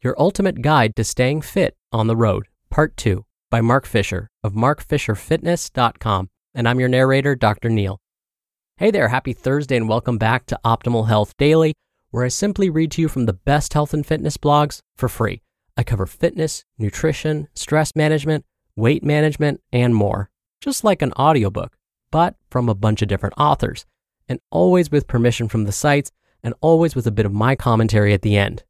Your Ultimate Guide to Staying Fit on the Road, Part 2 by Mark Fisher of markfisherfitness.com. And I'm your narrator, Dr. Neal. Hey there, happy Thursday, and welcome back to Optimal Health Daily, where I simply read to you from the best health and fitness blogs for free. I cover fitness, nutrition, stress management, weight management, and more, just like an audiobook, but from a bunch of different authors, and always with permission from the sites, and always with a bit of my commentary at the end.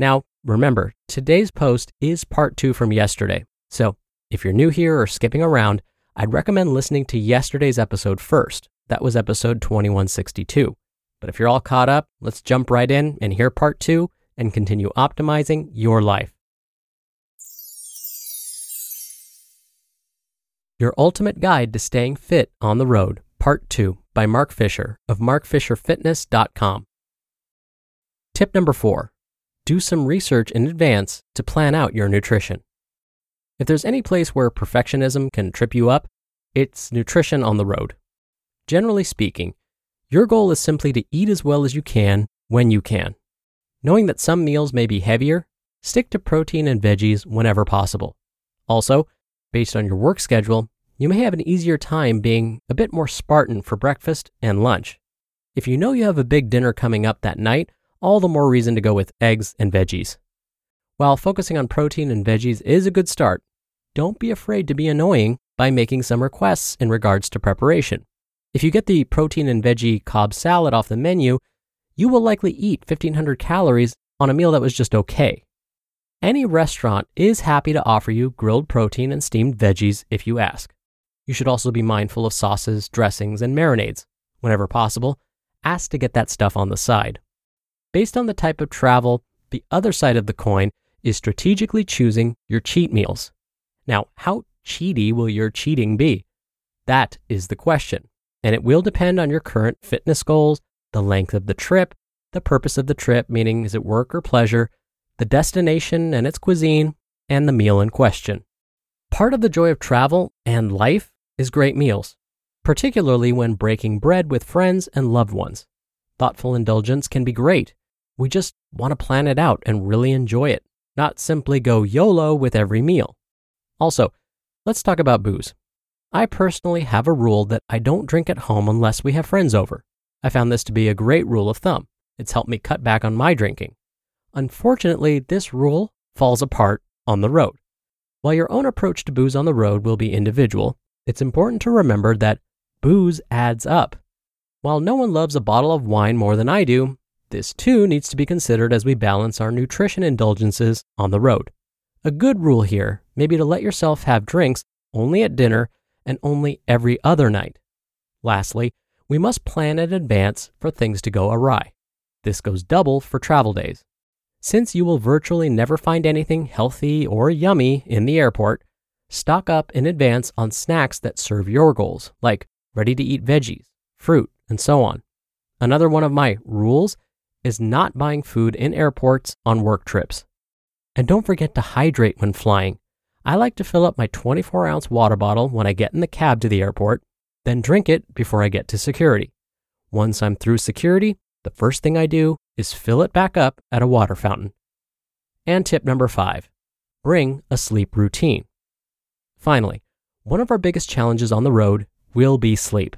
Now, remember, today's post is part two from yesterday. So if you're new here or skipping around, I'd recommend listening to yesterday's episode first. That was episode 2162. But if you're all caught up, let's jump right in and hear part two and continue optimizing your life. Your Ultimate Guide to Staying Fit on the Road, Part 2 by Mark Fisher of markfisherfitness.com. Tip number four do some research in advance to plan out your nutrition. If there's any place where perfectionism can trip you up, it's nutrition on the road. Generally speaking, your goal is simply to eat as well as you can when you can. Knowing that some meals may be heavier, stick to protein and veggies whenever possible. Also, based on your work schedule, you may have an easier time being a bit more Spartan for breakfast and lunch. If you know you have a big dinner coming up that night, all the more reason to go with eggs and veggies. While focusing on protein and veggies is a good start, don't be afraid to be annoying by making some requests in regards to preparation. If you get the protein and veggie Cobb salad off the menu, you will likely eat 1500 calories on a meal that was just okay. Any restaurant is happy to offer you grilled protein and steamed veggies if you ask. You should also be mindful of sauces, dressings, and marinades. Whenever possible, ask to get that stuff on the side. Based on the type of travel, the other side of the coin is strategically choosing your cheat meals. Now, how cheaty will your cheating be? That is the question, and it will depend on your current fitness goals, the length of the trip, the purpose of the trip, meaning is it work or pleasure, the destination and its cuisine, and the meal in question. Part of the joy of travel and life is great meals, particularly when breaking bread with friends and loved ones. Thoughtful indulgence can be great. We just want to plan it out and really enjoy it, not simply go YOLO with every meal. Also, let's talk about booze. I personally have a rule that I don't drink at home unless we have friends over. I found this to be a great rule of thumb. It's helped me cut back on my drinking. Unfortunately, this rule falls apart on the road. While your own approach to booze on the road will be individual, it's important to remember that booze adds up. While no one loves a bottle of wine more than I do, this too needs to be considered as we balance our nutrition indulgences on the road. A good rule here may be to let yourself have drinks only at dinner and only every other night. Lastly, we must plan in advance for things to go awry. This goes double for travel days. Since you will virtually never find anything healthy or yummy in the airport, stock up in advance on snacks that serve your goals, like ready to eat veggies, fruit, and so on. Another one of my rules is not buying food in airports on work trips. And don't forget to hydrate when flying. I like to fill up my 24 ounce water bottle when I get in the cab to the airport, then drink it before I get to security. Once I'm through security, the first thing I do is fill it back up at a water fountain. And tip number five bring a sleep routine. Finally, one of our biggest challenges on the road will be sleep.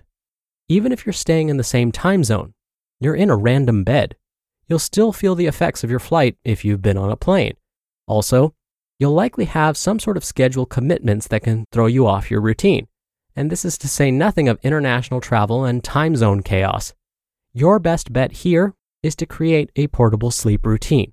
Even if you're staying in the same time zone, you're in a random bed. You'll still feel the effects of your flight if you've been on a plane. Also, you'll likely have some sort of schedule commitments that can throw you off your routine. And this is to say nothing of international travel and time zone chaos. Your best bet here is to create a portable sleep routine.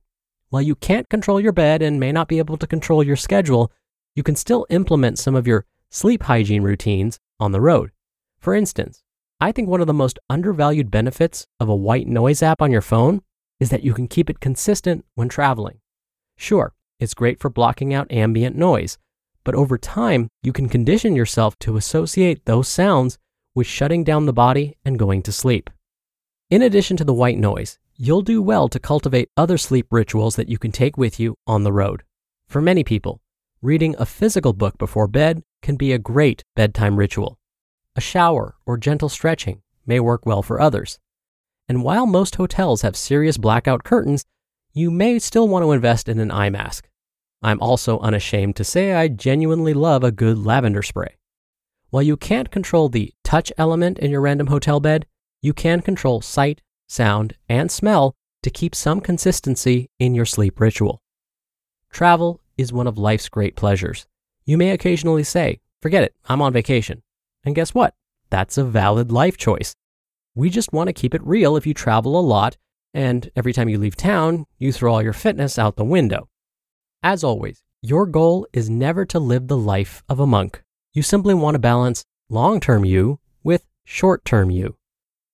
While you can't control your bed and may not be able to control your schedule, you can still implement some of your sleep hygiene routines on the road. For instance, I think one of the most undervalued benefits of a white noise app on your phone is that you can keep it consistent when traveling. Sure, it's great for blocking out ambient noise, but over time, you can condition yourself to associate those sounds with shutting down the body and going to sleep. In addition to the white noise, you'll do well to cultivate other sleep rituals that you can take with you on the road. For many people, reading a physical book before bed can be a great bedtime ritual. A shower or gentle stretching may work well for others. And while most hotels have serious blackout curtains, you may still want to invest in an eye mask. I'm also unashamed to say I genuinely love a good lavender spray. While you can't control the touch element in your random hotel bed, you can control sight, sound, and smell to keep some consistency in your sleep ritual. Travel is one of life's great pleasures. You may occasionally say, forget it, I'm on vacation. And guess what? That's a valid life choice. We just want to keep it real if you travel a lot and every time you leave town, you throw all your fitness out the window. As always, your goal is never to live the life of a monk. You simply want to balance long term you with short term you.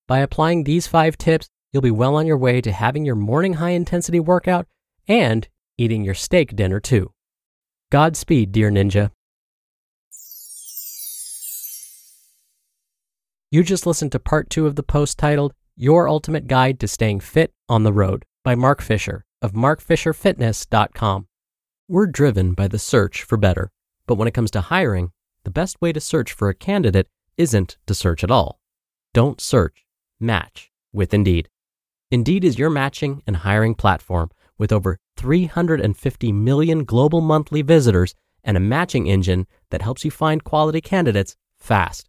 By applying these five tips, you'll be well on your way to having your morning high intensity workout and eating your steak dinner too. Godspeed, dear ninja. You just listened to part two of the post titled Your Ultimate Guide to Staying Fit on the Road by Mark Fisher of markfisherfitness.com. We're driven by the search for better, but when it comes to hiring, the best way to search for a candidate isn't to search at all. Don't search, match with Indeed. Indeed is your matching and hiring platform with over 350 million global monthly visitors and a matching engine that helps you find quality candidates fast.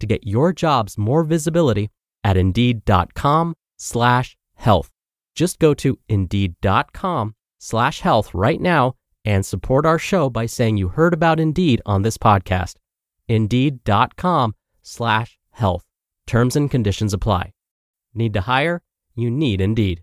to get your jobs more visibility at indeed.com slash health. Just go to indeed.com slash health right now and support our show by saying you heard about Indeed on this podcast. Indeed.com slash health. Terms and conditions apply. Need to hire? You need Indeed.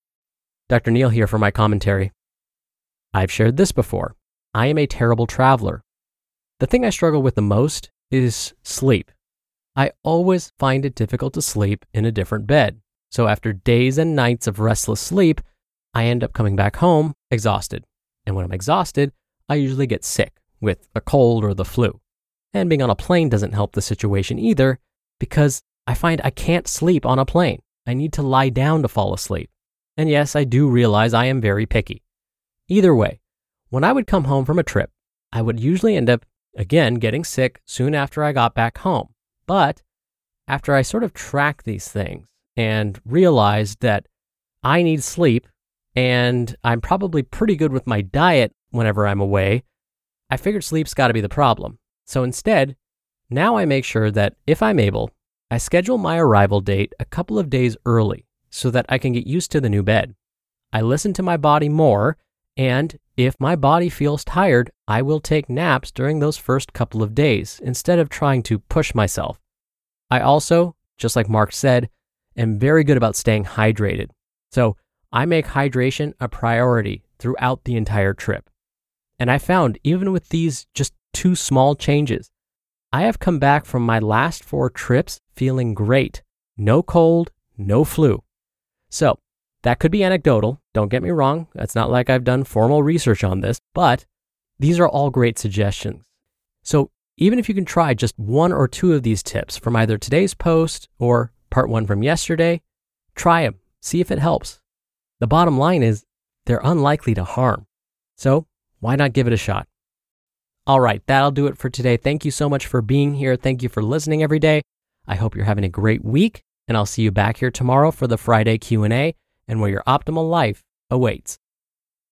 Dr. Neal here for my commentary. I've shared this before. I am a terrible traveler. The thing I struggle with the most is sleep. I always find it difficult to sleep in a different bed. So after days and nights of restless sleep, I end up coming back home exhausted. And when I'm exhausted, I usually get sick with a cold or the flu. And being on a plane doesn't help the situation either because I find I can't sleep on a plane. I need to lie down to fall asleep. And yes, I do realize I am very picky. Either way, when I would come home from a trip, I would usually end up again getting sick soon after I got back home. But after I sort of tracked these things and realized that I need sleep and I'm probably pretty good with my diet whenever I'm away, I figured sleep's got to be the problem. So instead, now I make sure that if I'm able, I schedule my arrival date a couple of days early so that I can get used to the new bed. I listen to my body more, and if my body feels tired, I will take naps during those first couple of days instead of trying to push myself. I also, just like Mark said, am very good about staying hydrated. So I make hydration a priority throughout the entire trip. And I found even with these just two small changes, I have come back from my last four trips feeling great. No cold, no flu. So that could be anecdotal. Don't get me wrong. It's not like I've done formal research on this, but these are all great suggestions. So even if you can try just one or two of these tips from either today's post or part one from yesterday, try them, see if it helps. The bottom line is they're unlikely to harm. So why not give it a shot? All right, that'll do it for today. Thank you so much for being here. Thank you for listening every day. I hope you're having a great week, and I'll see you back here tomorrow for the Friday Q&A and where your optimal life awaits.